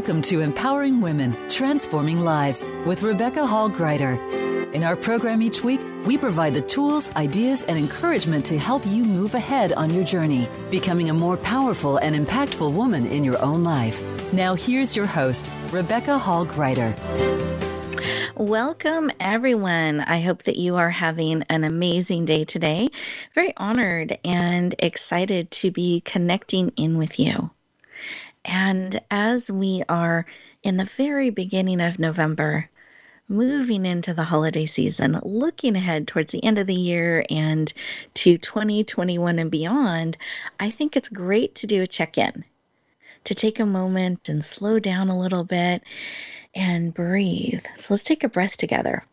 Welcome to Empowering Women, Transforming Lives with Rebecca Hall Gruyter. In our program each week, we provide the tools, ideas, and encouragement to help you move ahead on your journey, becoming a more powerful and impactful woman in your own life. Now, here's your host, Rebecca Hall Gruyter. Welcome, everyone. I hope that you are having an amazing day today. Very honored and excited to be connecting in with you. And as we are in the very beginning of November, moving into the holiday season, looking ahead towards the end of the year and to 2021 and beyond, I think it's great to do a check in, to take a moment and slow down a little bit and breathe. So let's take a breath together.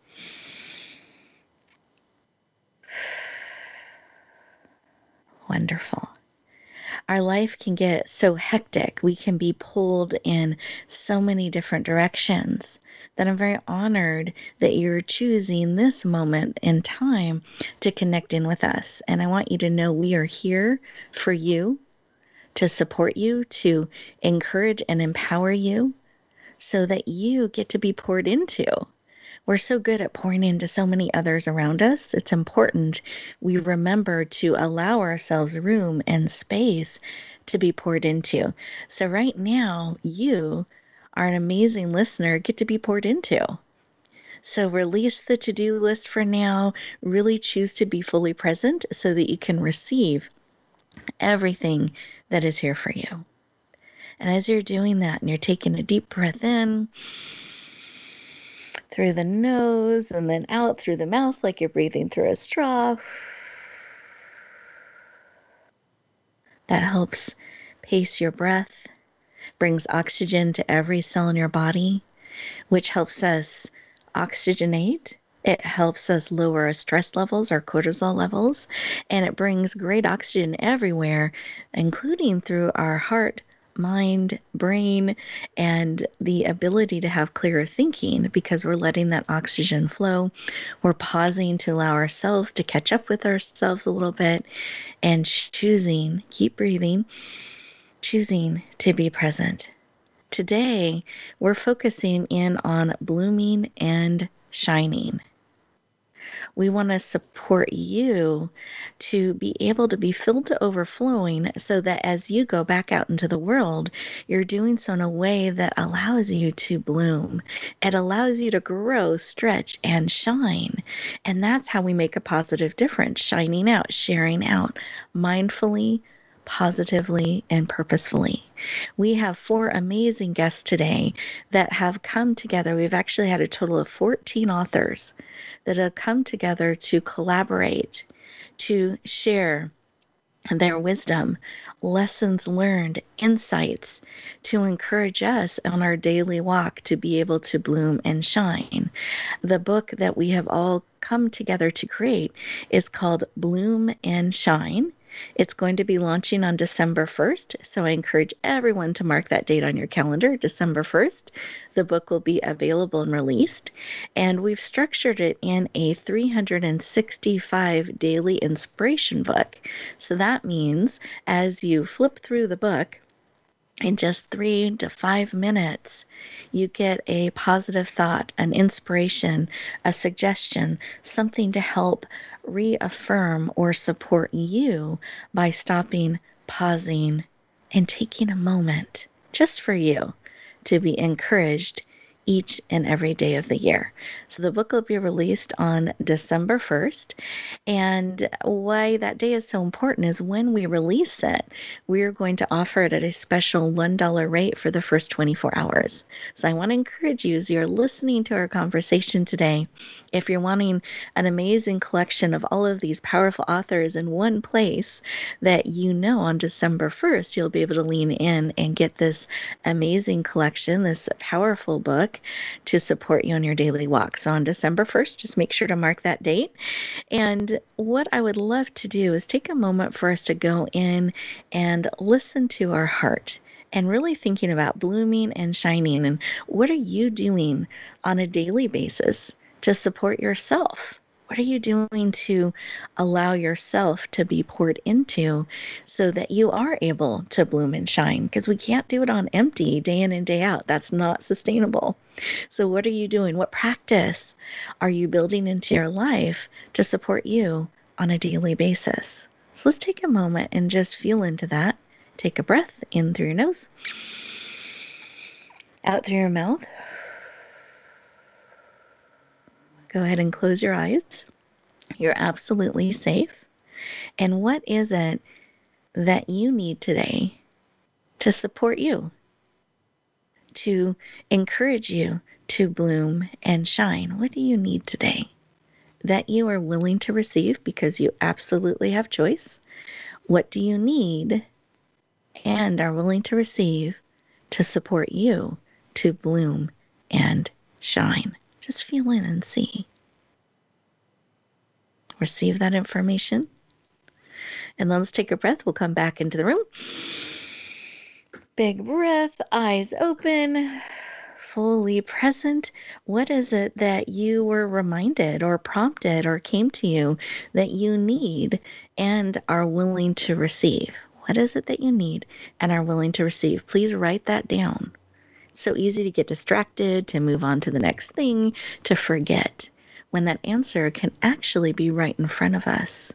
Wonderful our life can get so hectic. We can be pulled in so many different directions that I'm very honored that you're choosing this moment in time to connect in with us. And I want you to know we are here for you, to support you, to encourage and empower you so that you get to be poured into we're so good at pouring into so many others around us. It's important we remember to allow ourselves room and space to be poured into. So, right now, you are an amazing listener, get to be poured into. So, release the to do list for now. Really choose to be fully present so that you can receive everything that is here for you. And as you're doing that and you're taking a deep breath in, through the nose and then out through the mouth like you're breathing through a straw. That helps pace your breath, brings oxygen to every cell in your body, which helps us oxygenate. It helps us lower our stress levels, our cortisol levels, and it brings great oxygen everywhere, including through our heart, mind, brain, and the ability to have clearer thinking because we're letting that oxygen flow. We're pausing to allow ourselves to catch up with ourselves a little bit and choosing, keep breathing, choosing to be present. Today, we're focusing in on blooming and shining we want to support you to be able to be filled to overflowing so that as you go back out into the world, you're doing so in a way that allows you to bloom. It allows you to grow, stretch, and shine. And that's how we make a positive difference shining out, sharing out mindfully positively and purposefully. We have four amazing guests today that have come together. We've actually had a total of 14 authors that have come together to collaborate, to share their wisdom, lessons learned, insights to encourage us on our daily walk to be able to bloom and shine. The book that we have all come together to create is called Bloom and Shine it's going to be launching on December 1st, so I encourage everyone to mark that date on your calendar, December 1st. The book will be available and released, and we've structured it in a 365 daily inspiration book. So that means as you flip through the book, in just three to five minutes, you get a positive thought, an inspiration, a suggestion, something to help reaffirm or support you by stopping, pausing, and taking a moment just for you to be encouraged each and every day of the year. So the book will be released on December 1st. And why that day is so important is when we release it, we're going to offer it at a special $1 rate for the first 24 hours. So I want to encourage you as you're listening to our conversation today, if you're wanting an amazing collection of all of these powerful authors in one place, that you know on December 1st, you'll be able to lean in and get this amazing collection, this powerful book to support you on your daily walk. So on December 1st, just make sure to mark that date. And what I would love to do is take a moment for us to go in and listen to our heart and really thinking about blooming and shining and what are you doing on a daily basis to support yourself What are you doing to allow yourself to be poured into so that you are able to bloom and shine? Because we can't do it on empty day in and day out. That's not sustainable. So, what are you doing? What practice are you building into your life to support you on a daily basis? So, let's take a moment and just feel into that. Take a breath in through your nose, out through your mouth. Go ahead and close your eyes. You're absolutely safe. And what is it that you need today to support you, to encourage you to bloom and shine? What do you need today that you are willing to receive because you absolutely have choice? What do you need and are willing to receive to support you to bloom and shine? Just feel in and see. Receive that information. And let's take a breath. We'll come back into the room. Big breath, eyes open, fully present. What is it that you were reminded or prompted or came to you that you need and are willing to receive? What is it that you need and are willing to receive? Please write that down so easy to get distracted, to move on to the next thing, to forget, when that answer can actually be right in front of us.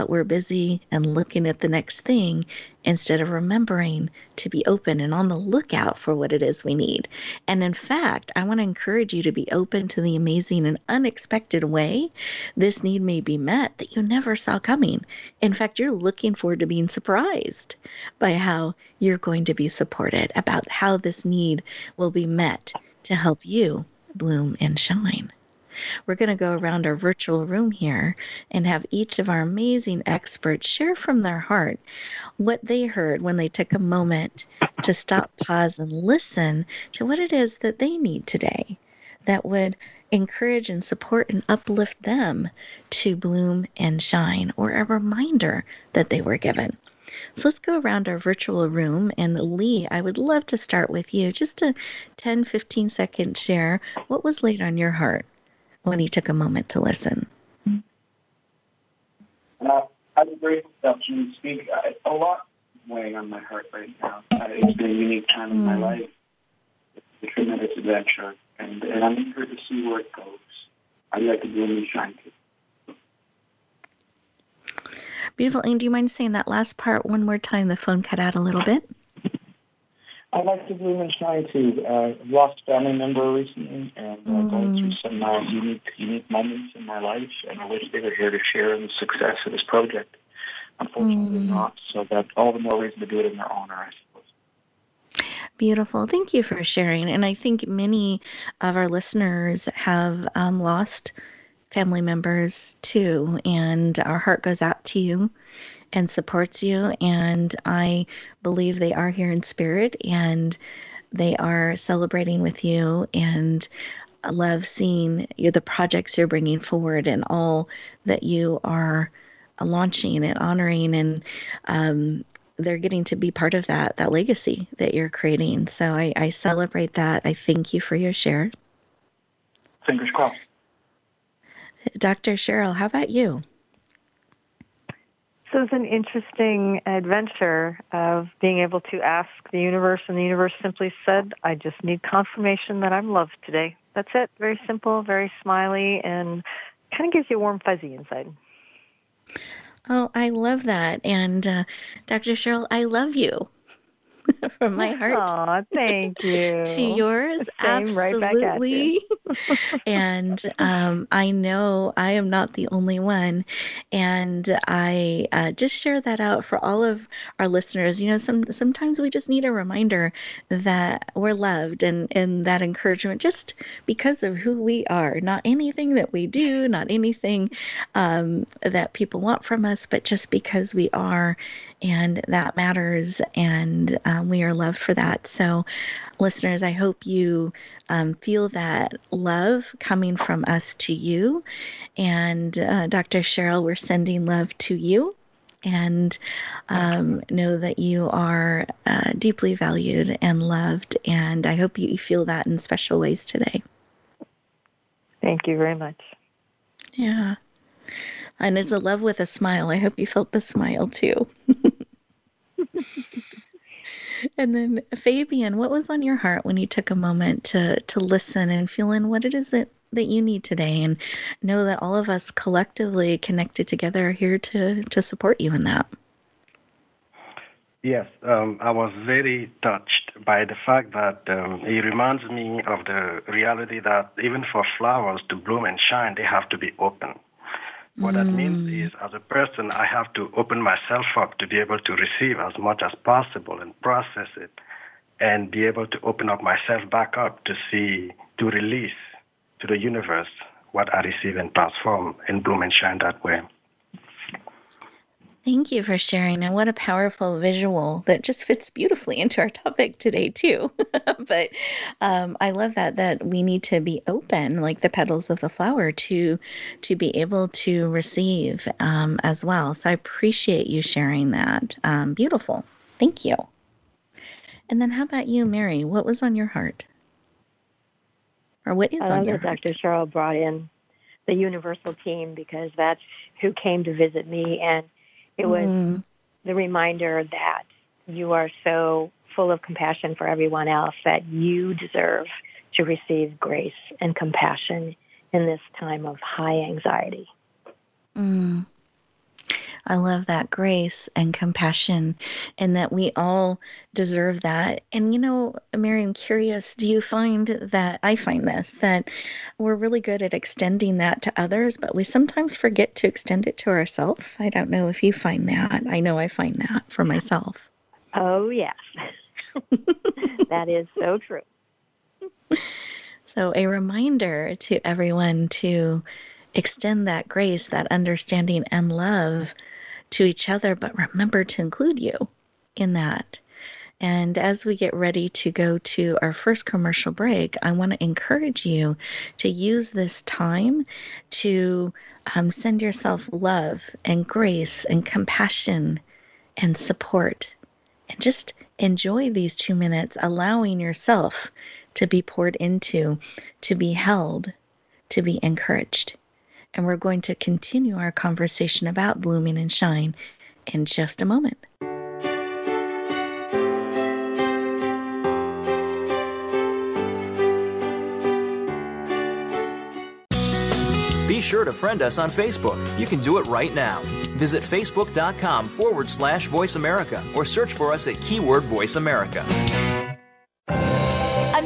But we're busy and looking at the next thing instead of remembering to be open and on the lookout for what it is we need. And in fact, I want to encourage you to be open to the amazing and unexpected way this need may be met that you never saw coming. In fact, you're looking forward to being surprised by how you're going to be supported, about how this need will be met to help you bloom and shine. We're going to go around our virtual room here and have each of our amazing experts share from their heart what they heard when they took a moment to stop, pause, and listen to what it is that they need today that would encourage and support and uplift them to bloom and shine, or a reminder that they were given. So let's go around our virtual room. And Leigh, I would love to start with you. Just a 10, 15 second share. What was laid on your heart? When he took a moment to listen. Uh, I'm grateful that you speak. Uh, a lot weighing on my heart right now. Uh, it's been a unique time mm. in my hmm. life. It's a tremendous adventure, and, and I'm eager to see where it goes. I'd like to bloom and shine too. Beautiful. And do you mind saying that last part one more time? The phone cut out a little bit. I'd like to bloom and shine too. Uh, lost a family member recently and uh, mm. going through some uh, unique, unique moments in my life, and I wish they were here to share in the success of this project. Unfortunately, mm. not. So that all the more reason to do it in their honor, I suppose. Beautiful. Thank you for sharing. And I think many of our listeners have um, lost family members too, and our heart goes out to you and supports you. And I believe they are here in spirit and they are celebrating with you and I love seeing you, the projects you're bringing forward and all that you are launching and honoring and um, they're getting to be part of that that legacy that you're creating. So I, I celebrate that. I thank you for your share. Fingers crossed. Dr cheryl how about you so it's an interesting adventure of being able to ask the universe, and the universe simply said, I just need confirmation that I'm loved today. That's it. Very simple, very smiley, and kind of gives you a warm fuzzy inside. Oh, I love that. And uh, Dr. Cheryl, I love you. from my heart. Aw, thank you. to yours, absolutely. Right and um, I know I am not the only one. And I uh, just share that out for all of our listeners. You know, some sometimes we just need a reminder that we're loved and, and that encouragement just because of who we are, not anything that we do, not anything um, that people want from us, but just because we are and that matters, and um, we are loved for that. So, listeners, I hope you um, feel that love coming from us to you. And uh, Dr. Cheryl, we're sending love to you and um, know that you are uh, deeply valued and loved. And I hope you feel that in special ways today. Thank you very much. Yeah. And it's a love with a smile. I hope you felt the smile too. and then Fabien, what was on your heart when you took a moment to to listen and feel in what it is that that you need today and know that all of us collectively connected together are here to to support you in that. Yes, um, I was very touched by the fact that um, it reminds me of the reality that even for flowers to bloom and shine, they have to be open. What mm. that means mm. is, as a person, I have to open myself up to be able to receive as much as possible and process it, and be able to open up myself back up to see, to release to the universe what I receive and transform and bloom and shine that way. Thank you for sharing. And what a powerful visual that just fits beautifully into our topic today, too. but um, I love that that we need to be open, like the petals of the flower, to to be able to receive um, as well. So I appreciate you sharing that. Um, beautiful. Thank you. And then how about you, Mary? What was on your heart? Or what is I on your heart? Dr. Cheryl brought in the universal team because that's who came to visit me and it was mm. the reminder that you are so full of compassion for everyone else that you deserve to receive grace and compassion in this time of high anxiety. Mm. I love that grace and compassion, and that we all deserve that. And you know, Mary, I'm curious do you find that I find this that we're really good at extending that to others, but we sometimes forget to extend it to ourselves? I don't know if you find that. I know I find that for myself. Oh, yes. that is so true. So, a reminder to everyone to extend that grace, that understanding, and love to each other, but remember to include you in that. And as we get ready to go to our first commercial break, I want to encourage you to use this time to um, send yourself love and grace and compassion and support. And just enjoy these two minutes, allowing yourself to be poured into, to be held, to be encouraged and we're going to continue our conversation about blooming and shine in just a moment. Be sure to friend us on Facebook. You can do it right now. Visit facebook.com forward slash voice America or search for us at keyword voice America.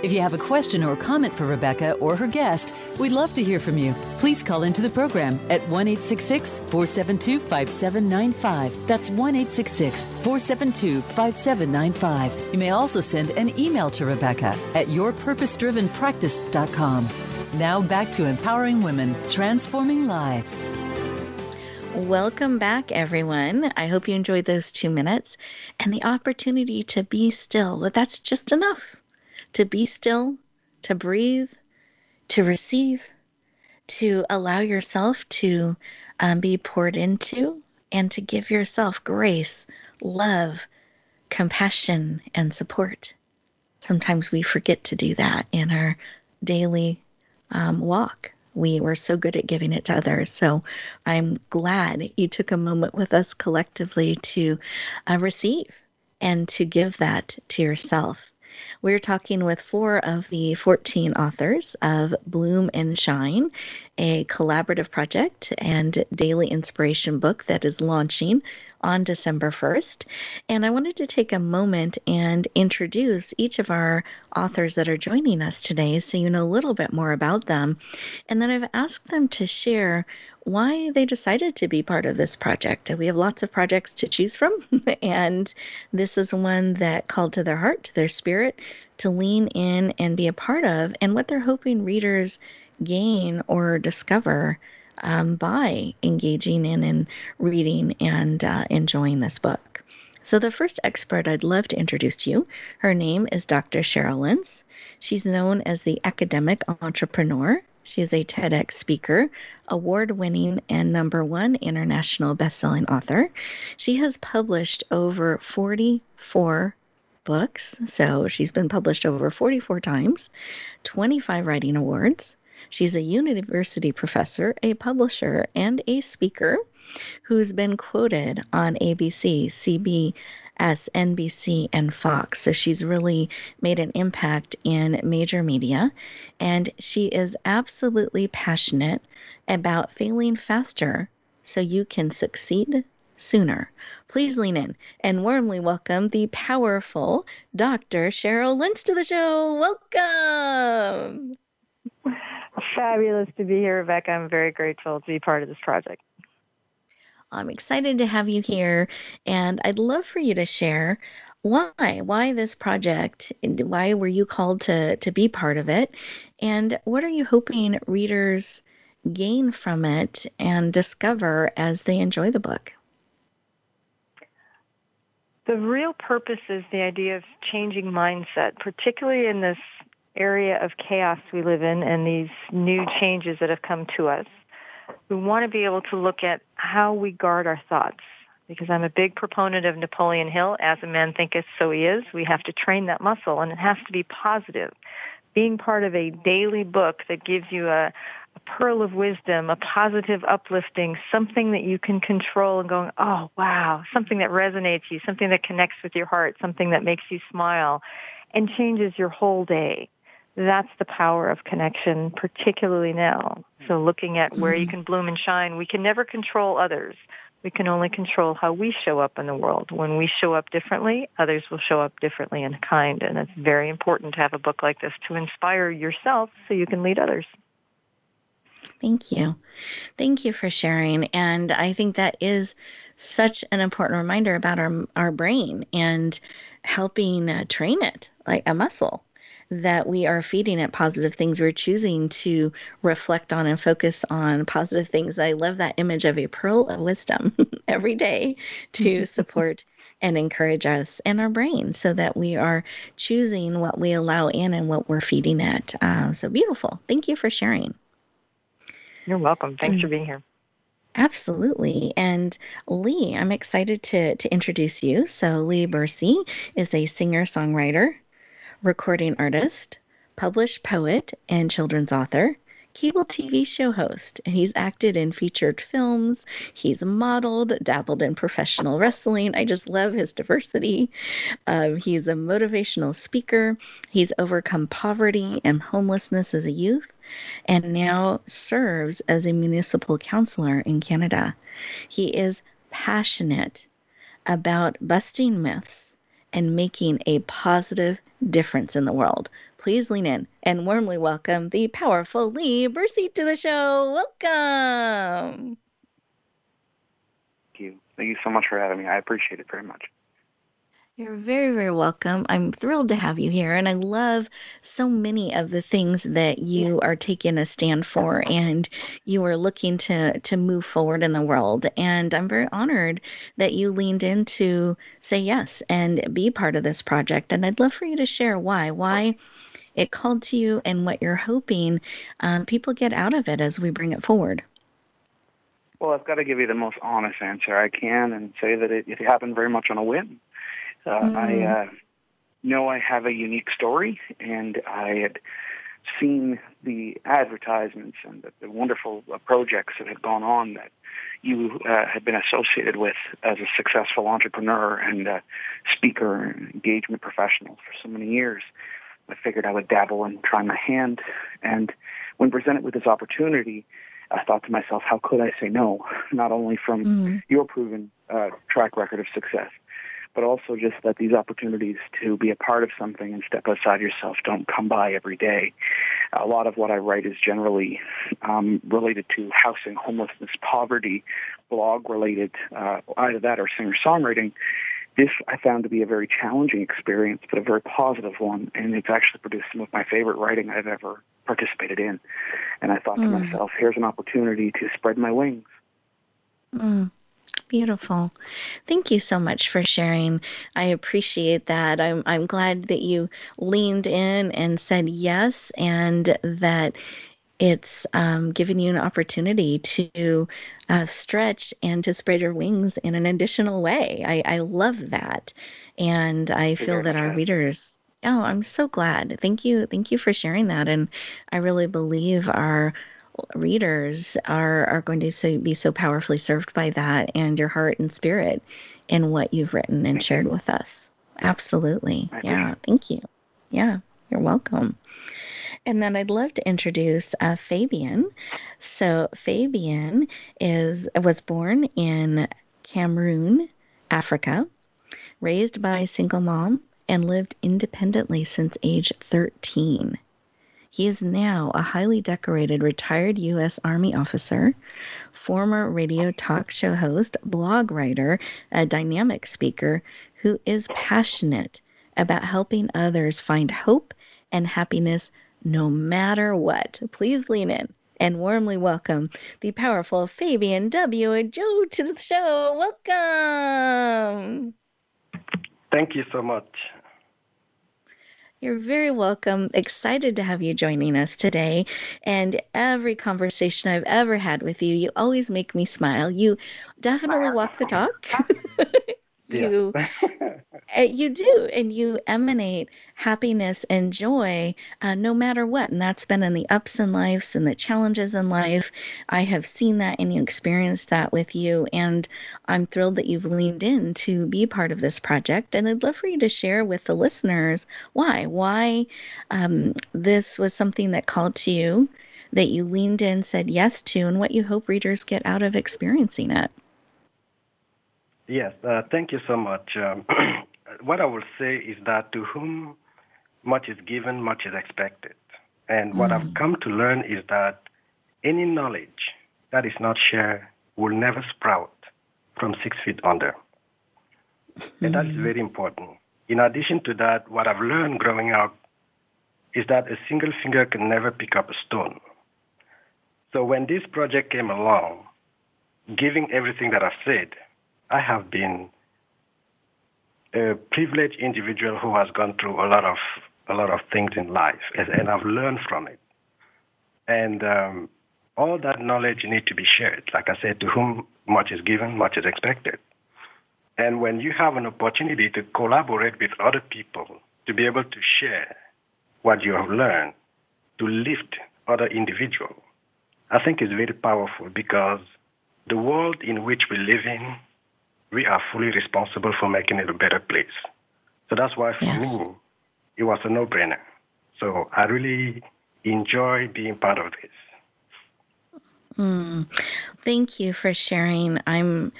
If you have a question or comment for Rebecca or her guest, we'd love to hear from you. Please call into the program at 1 472 5795. That's 1 472 5795. You may also send an email to Rebecca at yourpurposedrivenpractice.com. Now back to empowering women, transforming lives. Welcome back, everyone. I hope you enjoyed those two minutes and the opportunity to be still. That's just enough to be still, to breathe, to receive, to allow yourself to um, be poured into, and to give yourself grace, love, compassion, and support. Sometimes we forget to do that in our daily um, walk. We were so good at giving it to others. So I'm glad you took a moment with us collectively to uh, receive and to give that to yourself. We're talking with four of the 14 authors of Bloom and Shine, a collaborative project and daily inspiration book that is launching on December 1st. And I wanted to take a moment and introduce each of our authors that are joining us today so you know a little bit more about them. And then I've asked them to share why they decided to be part of this project. We have lots of projects to choose from, and this is one that called to their heart, to their spirit, to lean in and be a part of, and what they're hoping readers gain or discover um, by engaging in and reading and uh, enjoying this book. So, the first expert I'd love to introduce to you, her name is Dr. Cheryl Lentz. She's known as the academic entrepreneur. She is a TEDx speaker, award winning, and number one international best-selling author. She has published over 44 books, so she's been published over 44 times, 25 writing awards. She's a university professor, a publisher, and a speaker who's been quoted on ABC, CB, as NBC and Fox. So she's really made an impact in major media. And she is absolutely passionate about failing faster so you can succeed sooner. Please lean in and warmly welcome the powerful Dr. Cheryl Lentz to the show. Welcome. Fabulous to be here, Rebecca. I'm very grateful to be part of this project. I'm excited to have you here, and I'd love for you to share why why this project why were you called to to be part of it and what are you hoping readers gain from it and discover as they enjoy the book the real purpose is the idea of changing mindset particularly in this area of chaos we live in and these new changes that have come to us we want to be able to look at how we guard our thoughts. Because I'm a big proponent of Napoleon Hill, as a man thinketh, so he is. We have to train that muscle, and it has to be positive. Being part of a daily book that gives you a, a pearl of wisdom, a positive uplifting, something that you can control and going, oh, wow, something that resonates you, something that connects with your heart, something that makes you smile and changes your whole day that's the power of connection, particularly now. So looking at where you mm-hmm. can bloom and shine, we can never control others. We can only control how we show up in the world. When we show up differently, others will show up differently in kind. And it's very important to have a book like this to inspire yourself so you can lead others. Thank you. Thank you for sharing. And I think that is such an important reminder about our, our brain and helping uh, train it like a muscle that we are feeding it positive things. We're choosing to reflect on and focus on positive things. I love that image of a pearl of wisdom every day to support and encourage us and our brain so that we are choosing what we allow in and what we're feeding it. Uh, so beautiful. Thank you for sharing. You're welcome. Thanks for being here. Absolutely. And Leigh, I'm excited to, to introduce you. So, Leigh Bursey is a singer songwriter, recording artist, published poet, and children's author, cable TV show host, he's acted in featured films. He's modeled, dabbled in professional wrestling. I just love his diversity. Um, he's a motivational speaker. He's overcome poverty and homelessness as a youth, and now serves as a municipal councilor in Canada. He is passionate about busting myths and making a positive difference in the world. Please lean in and warmly welcome the powerful Leigh Bursey to the show. Welcome. Thank you. Thank you so much for having me. I appreciate it very much. You're very, very welcome. I'm thrilled to have you here. And I love so many of the things that you are taking a stand for and you are looking to to move forward in the world. And I'm very honored that you leaned in to say yes and be part of this project. And I'd love for you to share why. Why it called to you and what you're hoping um, people get out of it as we bring it forward. Well, I've got to give you the most honest answer I can and say that it, it happened very much on a whim. Uh, mm. I uh, know I have a unique story, and I had seen the advertisements and the, the wonderful uh, projects that had gone on that you uh, had been associated with as a successful entrepreneur and uh, speaker and engagement professional for so many years. I figured I would dabble and try my hand. And when presented with this opportunity, I thought to myself, how could I say no? Not only from mm. your proven uh, track record of success, but also just that these opportunities to be a part of something and step outside yourself don't come by every day. A lot of what I write is generally um, related to housing, homelessness, poverty, blog related, uh, either that or singer songwriting. This I found to be a very challenging experience, but a very positive one, and it's actually produced some of my favorite writing I've ever participated in. And I thought mm. to myself, here's an opportunity to spread my wings. Mm. Beautiful. Thank you so much for sharing. I appreciate that. I'm I'm glad that you leaned in and said yes and that it's um, given you an opportunity to uh, stretch and to spread your wings in an additional way. I, I love that. And I feel that our readers, oh, I'm so glad. Thank you. Thank you for sharing that. And I really believe our readers are are going to so, be so powerfully served by that and your heart and spirit in what you've written and shared with us. Absolutely. Yeah. Thank you. Yeah. You're welcome. And then I'd love to introduce uh, Fabien. So Fabien is was born in Cameroon, Africa, raised by a single mom, and lived independently since age 13. He is now a highly decorated retired U.S. Army officer, former radio talk show host, blog writer, a dynamic speaker who is passionate about helping others find hope and happiness no matter what. Please lean in and warmly welcome the powerful Fabien Edjou to the show. Welcome. Thank you so much. You're very welcome. Excited to have you joining us today. And every conversation I've ever had with you, you always make me smile. You definitely walk the talk. you uh, you do and you emanate happiness and joy uh, no matter what and that's been in the ups and lives and the challenges in life. I have seen that and you experienced that with you and i'm thrilled that you've leaned in to be part of this project and i'd love for you to share with the listeners why why um, this was something that called to you that you leaned in said yes to and what you hope readers get out of experiencing it Yes, uh, thank you so much. Um, what I will say is that to whom much is given, much is expected. And what mm. I've come to learn is that any knowledge that is not shared will never sprout from six feet under. Mm. And that is mm. very important. In addition to that, what I've learned growing up is that a single finger can never pick up a stone. So when this project came along, giving everything that I've said, I have been a privileged individual who has gone through a lot of a lot of things in life, and I've learned from it. And um, all that knowledge need to be shared. Like I said, to whom much is given, much is expected. And when you have an opportunity to collaborate with other people, to be able to share what you have learned, to lift other individuals, I think is very powerful because the world in which we live in, we are fully responsible for making it a better place. So that's why for yes. me, it was a no-brainer. So I really enjoy being part of this. Mm. Thank you for sharing. I'm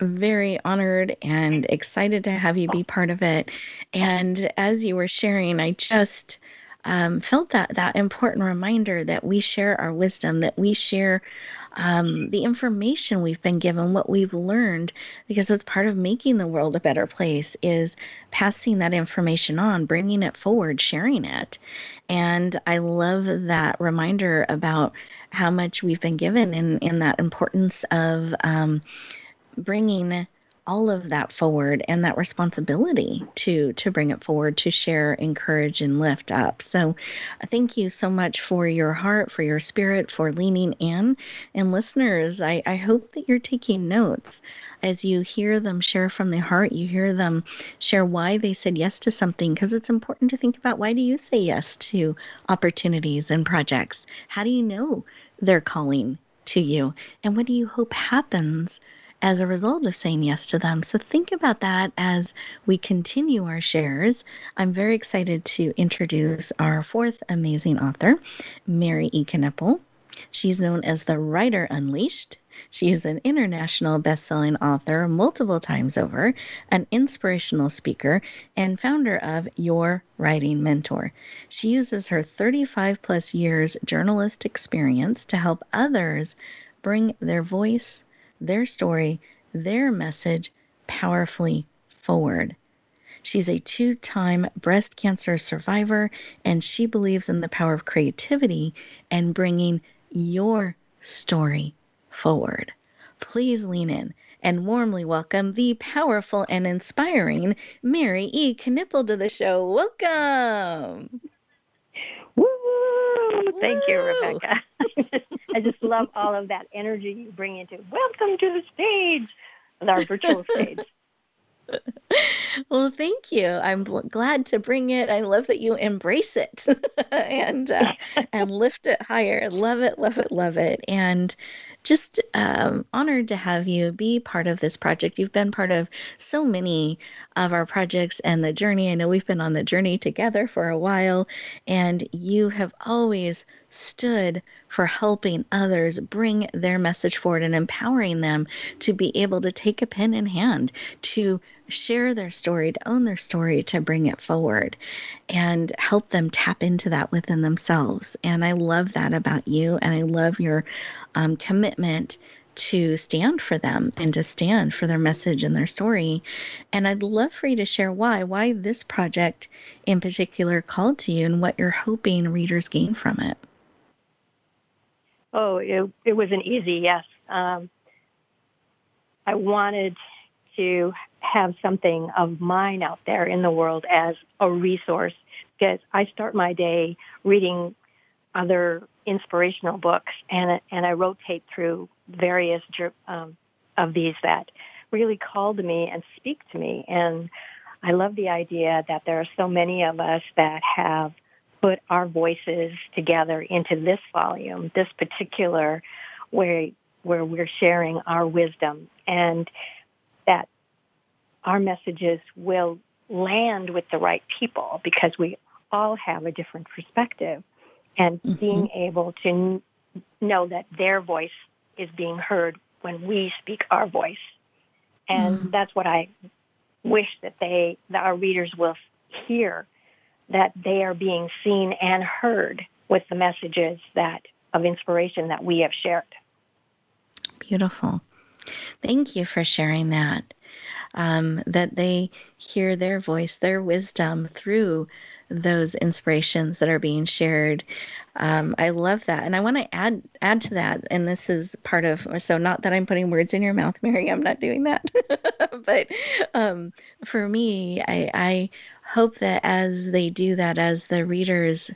very honored and excited to have you be part of it. And as you were sharing, I just um, felt that that important reminder that we share our wisdom, that we share um, the information we've been given, what we've learned, because it's part of making the world a better place, is passing that information on, bringing it forward, sharing it. And I love that reminder about how much we've been given and, in that importance of um, bringing all of that forward and that responsibility to to bring it forward to share encourage and lift up. So uh, thank you so much for your heart for your spirit for leaning in. And listeners i, I hope that you're taking notes as you hear them share from the heart you hear them share why they said yes to something because it's important to think about why do you say yes to opportunities and projects? How do you know they're calling to you? And what do you hope happens as a result of saying yes to them. So think about that as we continue our shares. I'm very excited to introduce our fourth amazing author, Mary E. Knippel. She's known as the Writer Unleashed. She is an international best-selling author multiple times over, an inspirational speaker, and founder of Your Writing Mentor. She uses her 35 plus years journalist experience to help others bring their voice, their story, their message powerfully forward. She's a two time breast cancer survivor, and she believes in the power of creativity and bringing your story forward. Please lean in and warmly welcome the powerful and inspiring Mary E. Knippel to the show. Welcome. Woo! Thank you, Rebecca. I just love all of that energy you bring into welcome to the stage, our virtual stage. well, thank you. I'm bl- glad to bring it. I love that you embrace it and uh, and lift it higher. Love it, love it, love it. And just um, honored to have you be part of this project. You've been part of so many of our projects and the journey. I know we've been on the journey together for a while, and you have always stood for helping others bring their message forward and empowering them to be able to take a pen in hand, to share their story, to own their story, to bring it forward and help them tap into that within themselves. And I love that about you. And I love your um, commitment to stand for them and to stand for their message and their story. And I'd love for you to share why, why this project in particular called to you and what you're hoping readers gain from it. Oh, it, it was an easy yes. Um, I wanted to have something of mine out there in the world as a resource. Because I start my day reading other inspirational books and and I rotate through various um, of these that really call to me and speak to me. And I love the idea that there are so many of us that have put our voices together into this volume, this particular where where we're sharing our wisdom. And our messages will land with the right people because we all have a different perspective and mm-hmm. being able to n- know that their voice is being heard when we speak our voice. And mm. that's what I wish that they, that our readers will hear, that they are being seen and heard with the messages that of inspiration that we have shared. Beautiful. Thank you for sharing that um, that they hear their voice, their wisdom through those inspirations that are being shared. Um, I love that, and I want to add add to that. And this is part of so not that I'm putting words in your mouth, Mary. I'm not doing that, but um, for me, I, I hope that as they do that, as the readers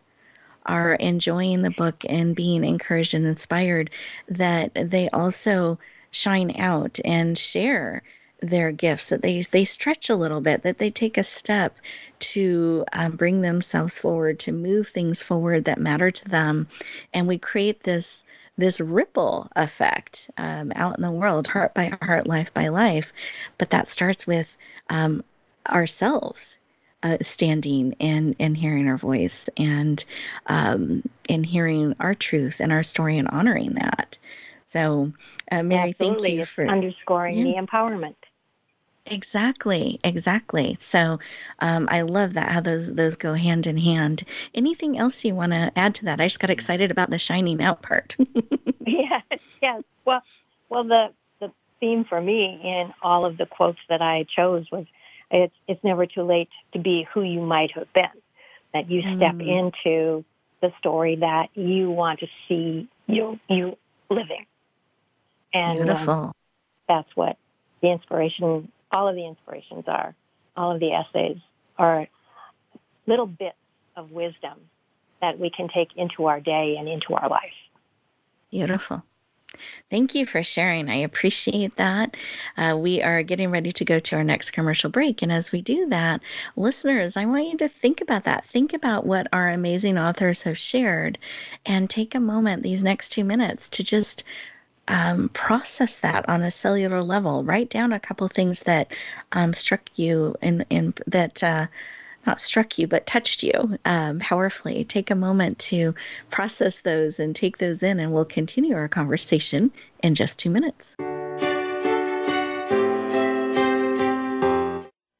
are enjoying the book and being encouraged and inspired, that they also shine out and share their gifts, that they, they stretch a little bit, that they take a step to um, bring themselves forward, to move things forward that matter to them. And we create this this ripple effect um, out in the world, heart by heart, life by life. But that starts with um, ourselves uh, standing and, and hearing our voice and um, and hearing our truth and our story and honoring that. So, uh, Mary, Absolutely. thank you it's for underscoring yeah. the empowerment. Exactly, exactly. So um, I love that how those those go hand in hand. Anything else you want to add to that? I just got excited about the shining out part. yeah, yeah. Well, well, the the theme for me in all of the quotes that I chose was, "It's it's never too late to be who you might have been." That you step Mm. into the story that you want to see you you living, and um, Beautiful. that's what the inspiration all of the inspirations are all of the essays are little bits of wisdom that we can take into our day and into our life Beautiful. Thank you for sharing. I appreciate that. Uh, we are getting ready to go to our next commercial break. And as we do that, listeners, I want you to think about that. Think about what our amazing authors have shared and take a moment these next two minutes to just um, process that on a cellular level. Write down a couple things that um, struck you and, that. Uh, not struck you, but touched you um, powerfully. Take a moment to process those and take those in, and we'll continue our conversation in just two minutes.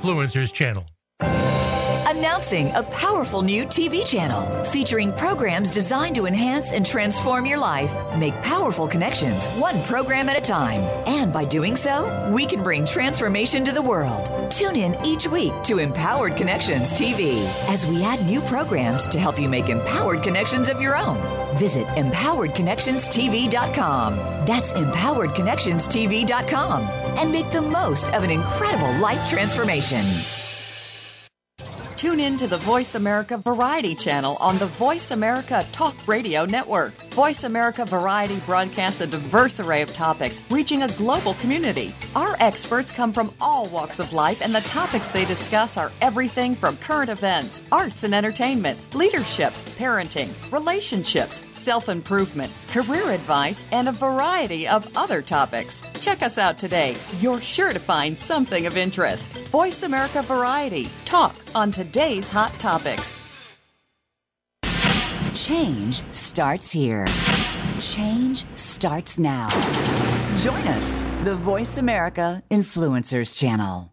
Influencers Channel. Announcing a powerful new TV channel featuring programs designed to enhance and transform your life. Make powerful connections, one program at a time. And by doing so, we can bring transformation to the world. Tune in each week to Empowered Connections TV as we add new programs to help you make empowered connections of your own. Visit empoweredconnectionstv.com. That's empoweredconnectionstv.com and make the most of an incredible life transformation. Tune in to the Voice America Variety channel on the Voice America Talk Radio Network. Voice America Variety broadcasts a diverse array of topics, reaching a global community. Our experts come from all walks of life, and the topics they discuss are everything from current events, arts and entertainment, leadership, parenting, relationships, self improvement, career advice, and a variety of other topics. Check us out today. You're sure to find something of interest. Voice America Variety. Talk on today's hot topics. Change starts here. Change starts now. Join us, the Voice America Influencers Channel.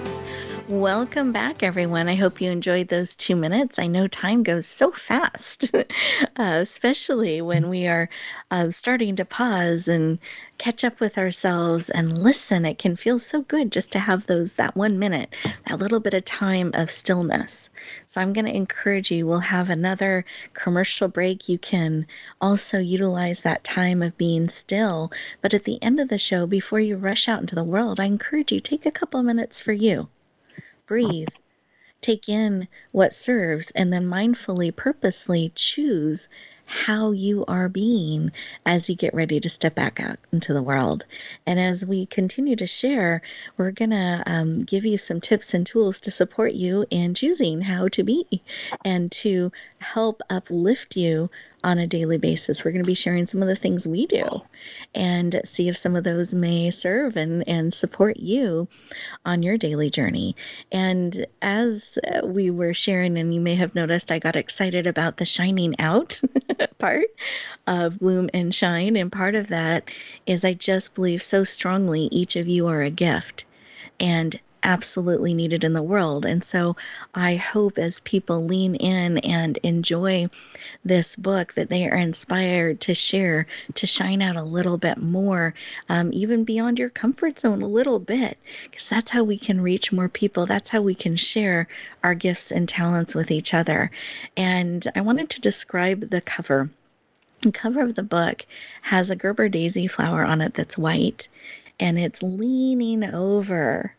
Welcome back, everyone. I hope you enjoyed those two minutes. I know time goes so fast, uh, especially when we are uh, starting to pause and catch up with ourselves and listen. It can feel so good just to have those that one minute, that little bit of time of stillness. So I'm going to encourage you. We'll have another commercial break. You can also utilize that time of being still. But at the end of the show, before you rush out into the world, I encourage you take a couple minutes for you breathe, take in what serves, and then mindfully, purposely choose how you are being as you get ready to step back out into the world. And as we continue to share, we're going to um, give you some tips and tools to support you in choosing how to be and to help uplift you on a daily basis. We're going to be sharing some of the things we do and see if some of those may serve and, and support you on your daily journey. And as we were sharing, and you may have noticed, I got excited about the shining out part of Bloom and Shine. And part of that is I just believe so strongly each of you are a gift. And absolutely needed in the world. And so I hope as people lean in and enjoy this book that they are inspired to share, to shine out a little bit more, um, even beyond your comfort zone a little bit, because that's how we can reach more people. That's how we can share our gifts and talents with each other. And I wanted to describe the cover. The cover of the book has a Gerber daisy flower on it that's white and it's leaning over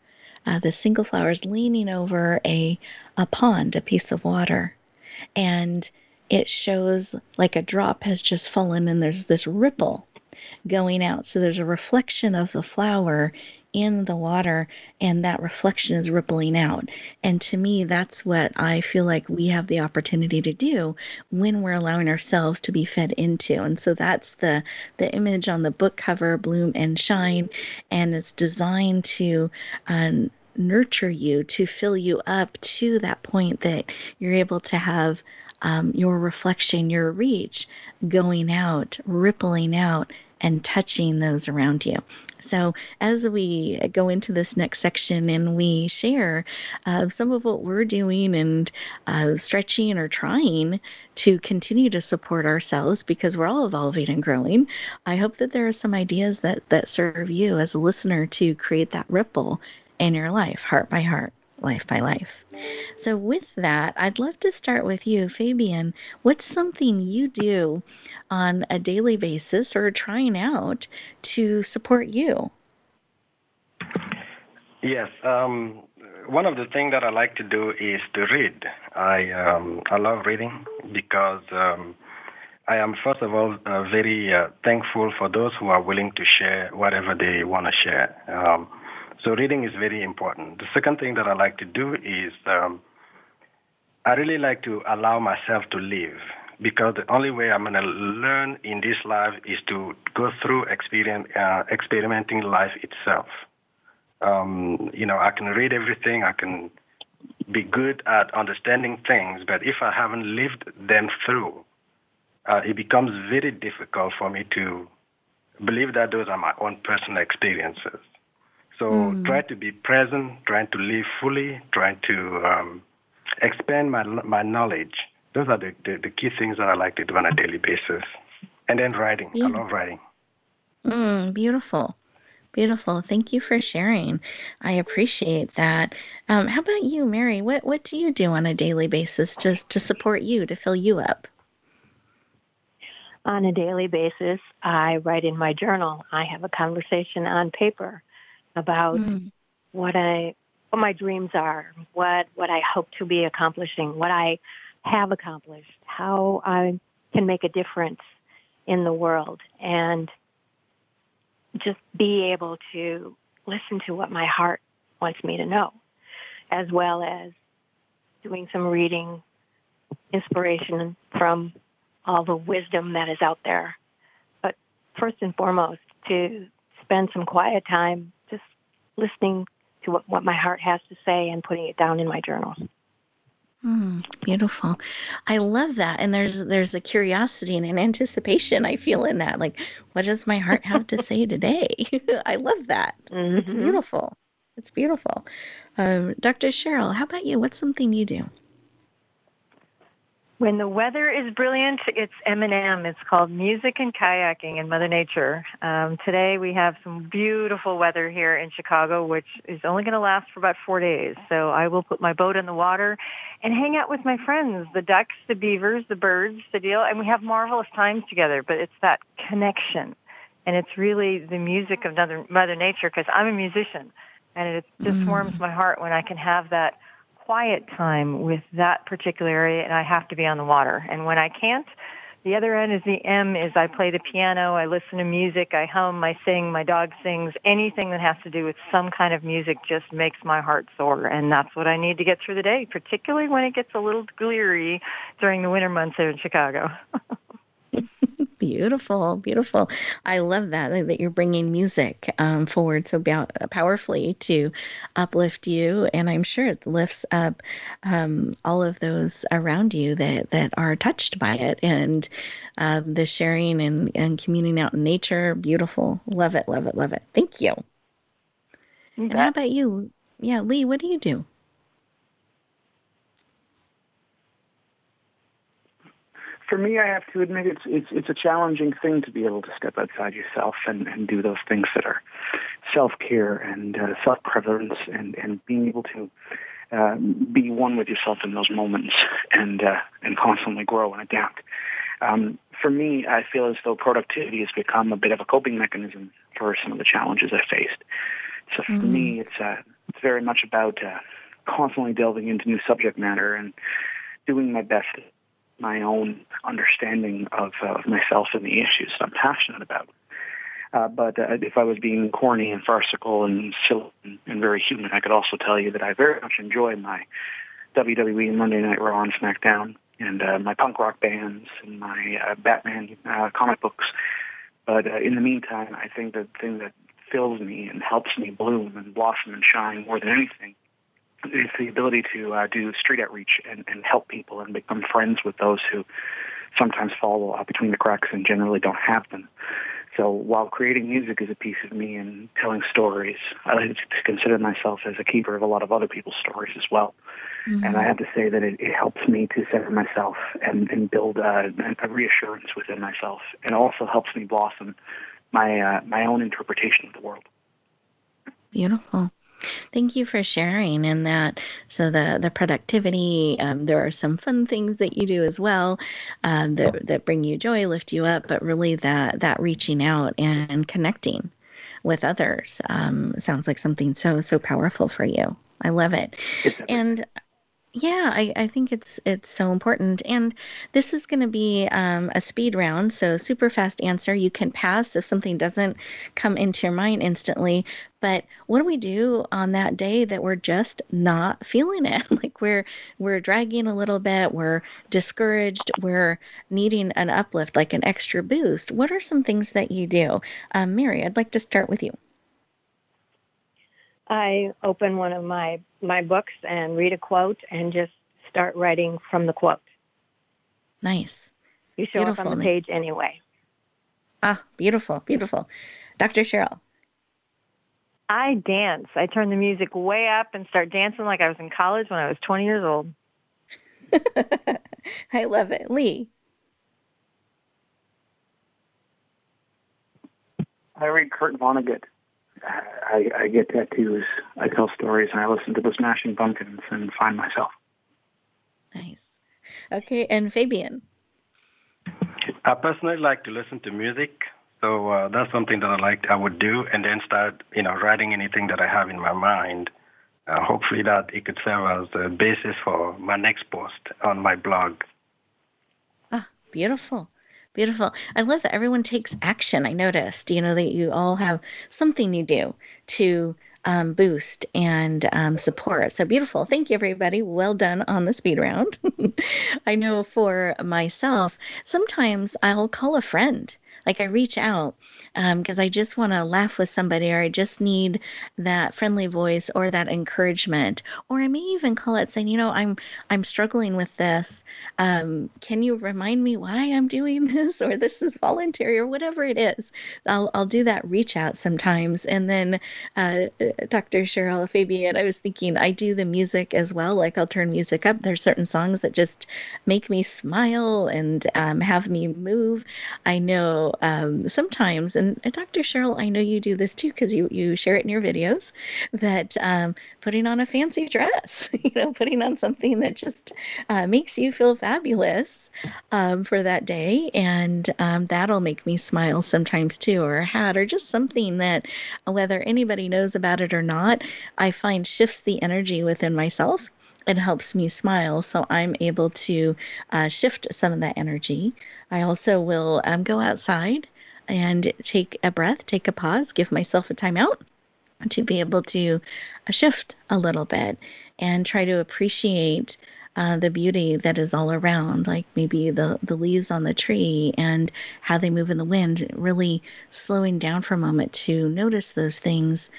uh, the single flower is leaning over a, a pond, a piece of water. And it shows like a drop has just fallen and there's this ripple going out. So there's a reflection of the flower in the water and that reflection is rippling out. And to me, that's what I feel like we have the opportunity to do when we're allowing ourselves to be fed into. And so that's the the image on the book cover, Bloom and Shine, and it's designed to um, nurture you, to fill you up to that point that you're able to have um, your reflection, your reach going out, rippling out, and touching those around you. So, as we go into this next section and we share uh, some of what we're doing and uh, stretching or trying to continue to support ourselves because we're all evolving and growing, I hope that there are some ideas that, that serve you as a listener to create that ripple in your life, heart by heart life by life. So, with that, I'd love to start with you, Fabien. What's something you do on a daily basis or trying out to support you? Yes. Um, one of the things that I like to do is to read. I um, I love reading because um, I am first of all uh, very uh, thankful for those who are willing to share whatever they want to share. Um, so reading is very important. The second thing that I like to do is um, I really like to allow myself to live because the only way I'm going to learn in this life is to go through experience, uh, experimenting life itself. Um, you know, I can read everything, I can be good at understanding things, but if I haven't lived them through, uh, it becomes very difficult for me to believe that those are my own personal experiences. So mm. try to be present, trying to live fully, trying to um, expand my my knowledge. Those are the, the, the, key things that I like to do on a daily basis. And then writing. Yeah. I love writing. Mm, beautiful. Beautiful. Thank you for sharing. I appreciate that. Um, how about you, Mary? What what do you do on a daily basis just to support you, to fill you up? On a daily basis, I write in my journal. I have a conversation on paper about mm. what I what my dreams are, what what I hope to be accomplishing, what I have accomplished, how I can make a difference in the world and just be able to listen to what my heart wants me to know, as well as doing some reading, inspiration from all the wisdom that is out there. But first and foremost, to spend some quiet time listening to what, what my heart has to say and putting it down in my journal. Mm, beautiful. I love that. And there's there's a curiosity and an anticipation I feel in that. Like, what does my heart have to say today? I love that. Mm-hmm. It's beautiful. It's beautiful. Um, Dr. Cheryl, how about you? What's something you do? When the weather is brilliant, it's M&M. It's called Music and Kayaking in Mother Nature. Um, today we have some beautiful weather here in Chicago, which is only going to last for about four days. So I will put my boat in the water and hang out with my friends, the ducks, the beavers, the birds, the deal, and we have marvelous times together. But it's that connection, and it's really the music of Mother Nature because I'm a musician, and it just mm. warms my heart when I can have that quiet time with that particular area and I have to be on the water. And when I can't, the other end is the M is I play the piano, I listen to music, I hum, I sing, my dog sings. Anything that has to do with some kind of music just makes my heart soar. And that's what I need to get through the day, particularly when it gets a little bleary during the winter months here in Chicago. Beautiful, beautiful. I love that that you're bringing music um, forward so powerfully to uplift you, and I'm sure it lifts up um, all of those around you that that are touched by it, and um, the sharing and and communing out in nature. Beautiful, love it, love it, love it. Thank you. And how about you? Yeah, Leigh, what do you do? For me, I have to admit it's it's it's a challenging thing to be able to step outside yourself and, and do those things that are self care and uh, self prevalence and and being able to uh, be one with yourself in those moments and uh, and constantly grow and adapt. Um, for me, I feel as though productivity has become a bit of a coping mechanism for some of the challenges I faced. So for mm-hmm. me, it's uh, it's very much about uh, constantly delving into new subject matter and doing my best my own understanding of, uh, of myself and the issues that I'm passionate about. Uh, but uh, if I was being corny and farcical and silly and, very human, I could also tell you that I very much enjoy my WWE Monday Night Raw and SmackDown and uh, my punk rock bands and my uh, Batman uh, comic books. But uh, in the meantime, I think the thing that fills me and helps me bloom and blossom and shine more than anything is the ability to uh, do street outreach and, and help people and become friends with those who sometimes fall uh, between the cracks and generally don't have them. So while creating music is a piece of me and telling stories, I like to consider myself as a keeper of a lot of other people's stories as well. Mm-hmm. And I have to say that it, it helps me to center myself and, and build uh, a reassurance within myself, and also helps me blossom my uh, my own interpretation of the world. Beautiful. Thank you for sharing in that. So the the productivity, um, there are some fun things that you do as well um, that that bring you joy, lift you up, but really that that reaching out and connecting with others um, sounds like something so so powerful for you. I love it. And yeah, I, I think it's it's so important. And this is going to be um, a speed round, so super fast answer. You can pass if something doesn't come into your mind instantly. But what do we do on that day that we're just not feeling it? like we're we're dragging a little bit, we're discouraged, we're needing an uplift, like an extra boost. What are some things that you do, um, Mary? I'd like to start with you. I open one of my my books and read a quote and just start writing from the quote. Nice. You show beautiful. up on the page anyway. Ah, beautiful, beautiful. Dr. Cheryl. I dance. I turn the music way up and start dancing like I was in college when I was 20 years old. I love it. Leigh. I read Kurt Vonnegut. I, I get tattoos, I tell stories, and I listen to the Smashing Pumpkins and find myself. Nice. Okay, and Fabien. I personally like to listen to music, so uh, that's something that I like. I would do, and then start, you know, writing anything that I have in my mind. Uh, hopefully, that it could serve as the basis for my next post on my blog. Ah, beautiful. Beautiful. I love that everyone takes action. I noticed, you know, that you all have something you do to um, boost and um, support. So beautiful. Thank you, everybody. Well done on the speed round. I know for myself, sometimes I'll call a friend. Like I reach out because um, I just want to laugh with somebody or I just need that friendly voice or that encouragement. Or I may even call it saying, you know, I'm I'm struggling with this. Um, can you remind me why I'm doing this or this is voluntary or whatever it is? I'll I'll do that reach out sometimes. And then uh, Dr. Cheryl Fabien, I was thinking I do the music as well. Like I'll turn music up. There's certain songs that just make me smile and um, have me move. I know um, sometimes, and Dr. Cheryl, I know you do this too because you you share it in your videos. That um, putting on a fancy dress, you know, putting on something that just uh, makes you feel fabulous um, for that day, and um, that'll make me smile sometimes too, or a hat, or just something that, whether anybody knows about it or not, I find shifts the energy within myself it helps me smile. So I'm able to uh, shift some of that energy. I also will um, go outside and take a breath, take a pause, give myself a timeout to be able to uh, shift a little bit and try to appreciate uh, the beauty that is all around, like maybe the, the leaves on the tree and how they move in the wind, really slowing down for a moment to notice those things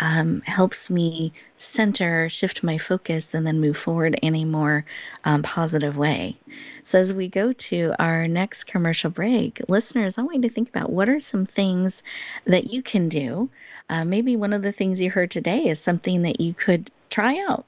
um, helps me center, shift my focus, and then move forward in a more um, positive way. So, as we go to our next commercial break, listeners, I want you to think about what are some things that you can do. Uh, maybe one of the things you heard today is something that you could try out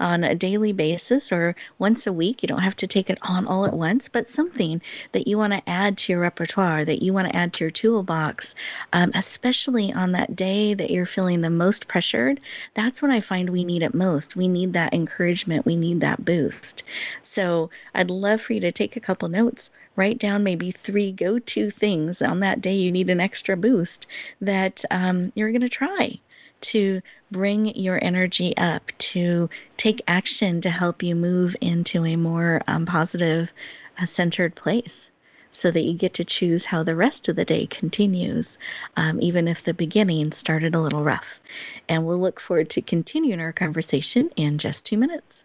on a daily basis or once a week. You don't have to take it on all at once, but something that you want to add to your repertoire, that you want to add to your toolbox, um, especially on that day that you're feeling the most pressured. That's when I find we need it most. We need that encouragement, we need that boost. So I'd love for you to take a couple notes write down maybe three go to things on that day you need an extra boost that um, you're going to try to bring your energy up, to take action to help you move into a more um, positive, uh, centered place so that you get to choose how the rest of the day continues, um, even if the beginning started a little rough. And we'll look forward to continuing our conversation in just two minutes.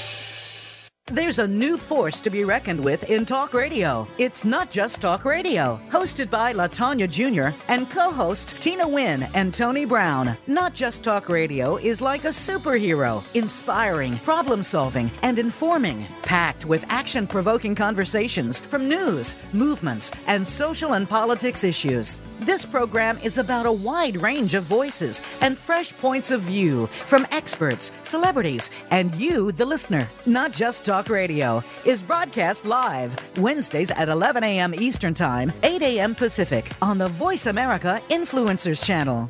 There's a new force to be reckoned with in talk radio. It's not just talk radio. Hosted by Latanya Jr. and co host Tina Wynn and Tony Brown. Not just talk radio is like a superhero, inspiring, problem solving, and informing, packed with action provoking conversations from news, movements, and social and politics issues. This program is about a wide range of voices and fresh points of view from experts, celebrities, and you, the listener. Not Just Talk Radio is broadcast live Wednesdays at 11 a.m. Eastern Time, 8 a.m. Pacific on the Voice America Influencers Channel.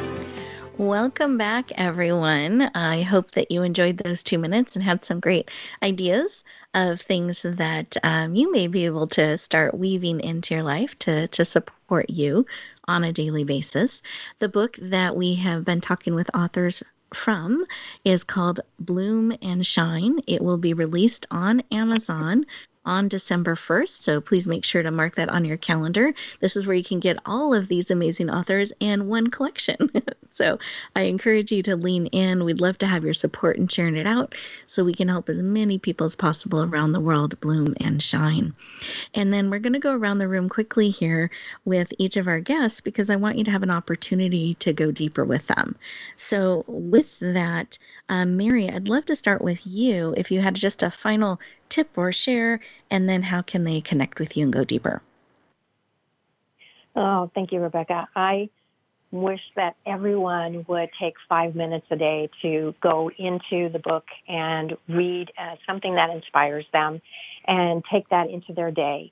Welcome back, everyone. I hope that you enjoyed those two minutes and had some great ideas of things that um, you may be able to start weaving into your life to, to support you on a daily basis. The book that we have been talking with authors from is called Bloom and Shine. It will be released on Amazon on December 1st. So please make sure to mark that on your calendar. This is where you can get all of these amazing authors in one collection. so I encourage you to lean in. We'd love to have your support in sharing it out so we can help as many people as possible around the world bloom and shine. And then we're going to go around the room quickly here with each of our guests because I want you to have an opportunity to go deeper with them. So, with that, um, Mary, I'd love to start with you if you had just a final tip or share, and then how can they connect with you and go deeper? Oh, thank you, Rebecca. I wish that everyone would take five minutes a day to go into the book and read uh, something that inspires them and take that into their day.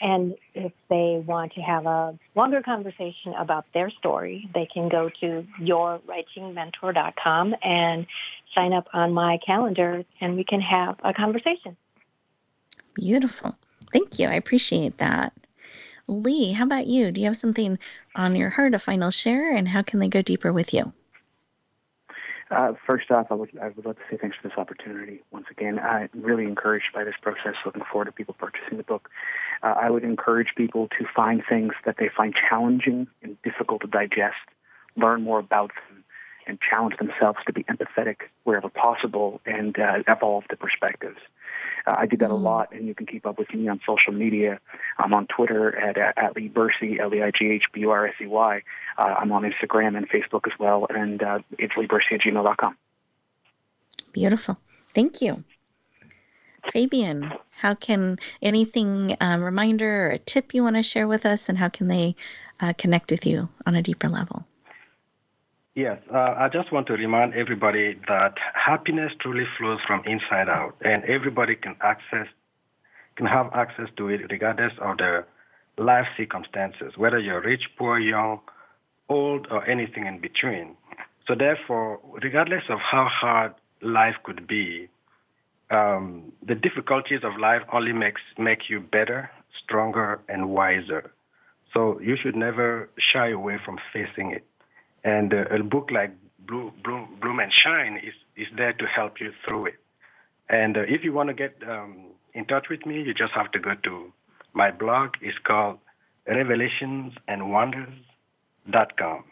And if they want to have a longer conversation about their story, they can go to yourwritingmentor.com and sign up on my calendar and we can have a conversation. Beautiful. Thank you. I appreciate that. Leigh, how about you? Do you have something on your heart, a final share, and how can they go deeper with you? Uh, first off, I would, I would love to say thanks for this opportunity. Once again, I'm really encouraged by this process, looking forward to people purchasing the book. Uh, I would encourage people to find things that they find challenging and difficult to digest, learn more about them, and challenge themselves to be empathetic wherever possible and uh, evolve the perspectives. Uh, I do that a mm. lot, and you can keep up with me on social media. I'm on Twitter at, at, at Leigh Bursey, L-E-I-G-H-B-U-R-S-E-Y. Uh, I'm on Instagram and Facebook as well, and uh, it's leighbursey at gmail.com. Beautiful. Thank you. Fabien, how can anything, um, reminder or a tip you want to share with us, and how can they uh, connect with you on a deeper level? Yes, uh, I just want to remind everybody that happiness truly flows from inside out, and everybody can access, can have access to it regardless of their life circumstances, whether you're rich, poor, young, old, or anything in between. So therefore, regardless of how hard life could be, um, the difficulties of life only makes make you better, stronger, and wiser. So you should never shy away from facing it. And uh, a book like Bloom, Bloom, Bloom and Shine is, is there to help you through it. And uh, if you want to get um, in touch with me, you just have to go to my blog. It's called revelationsandwonders.com.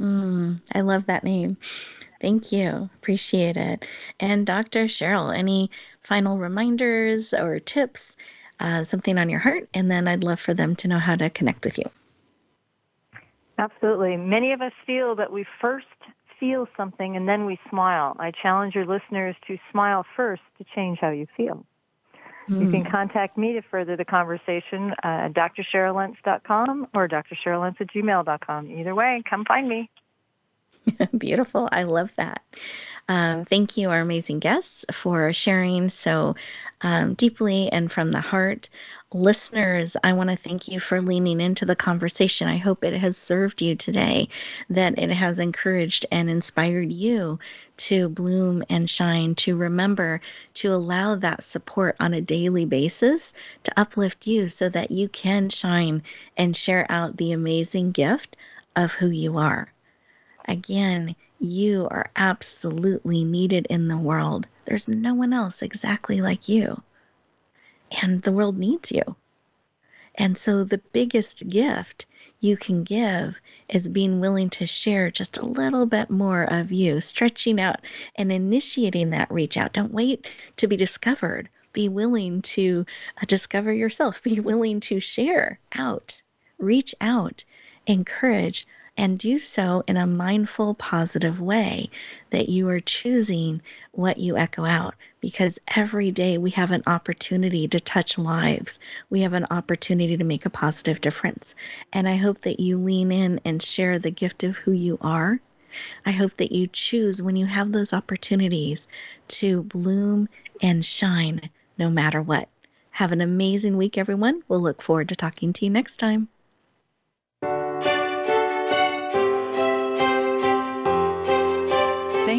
Mm, I love that name. Thank you. Appreciate it. And Dr. Cheryl, any final reminders or tips, uh, something on your heart? And then I'd love for them to know how to connect with you. Absolutely. Many of us feel that we first feel something and then we smile. I challenge your listeners to smile first to change how you feel. Mm. You can hmm. contact me to further the conversation uh, at drcheryllentz.com or drcheryllentz at gmail.com. Either way, come find me. Beautiful. I love that. Um, thank you, our amazing guests, for sharing so um, deeply and from the heart listeners, I want to thank you for leaning into the conversation. I hope it has served you today, that it has encouraged and inspired you to bloom and shine, to remember to allow that support on a daily basis to uplift you so that you can shine and share out the amazing gift of who you are. Again, you are absolutely needed in the world. There's no one else exactly like you and the world needs you. And so the biggest gift you can give is being willing to share just a little bit more of you, stretching out and initiating that reach out. Don't wait to be discovered. Be willing to uh, discover yourself. Be willing to share out, reach out, encourage, and do so in a mindful, positive way that you are choosing what you echo out because every day we have an opportunity to touch lives. We have an opportunity to make a positive difference. And I hope that you lean in and share the gift of who you are. I hope that you choose when you have those opportunities to bloom and shine no matter what. Have an amazing week, everyone. We'll look forward to talking to you next time.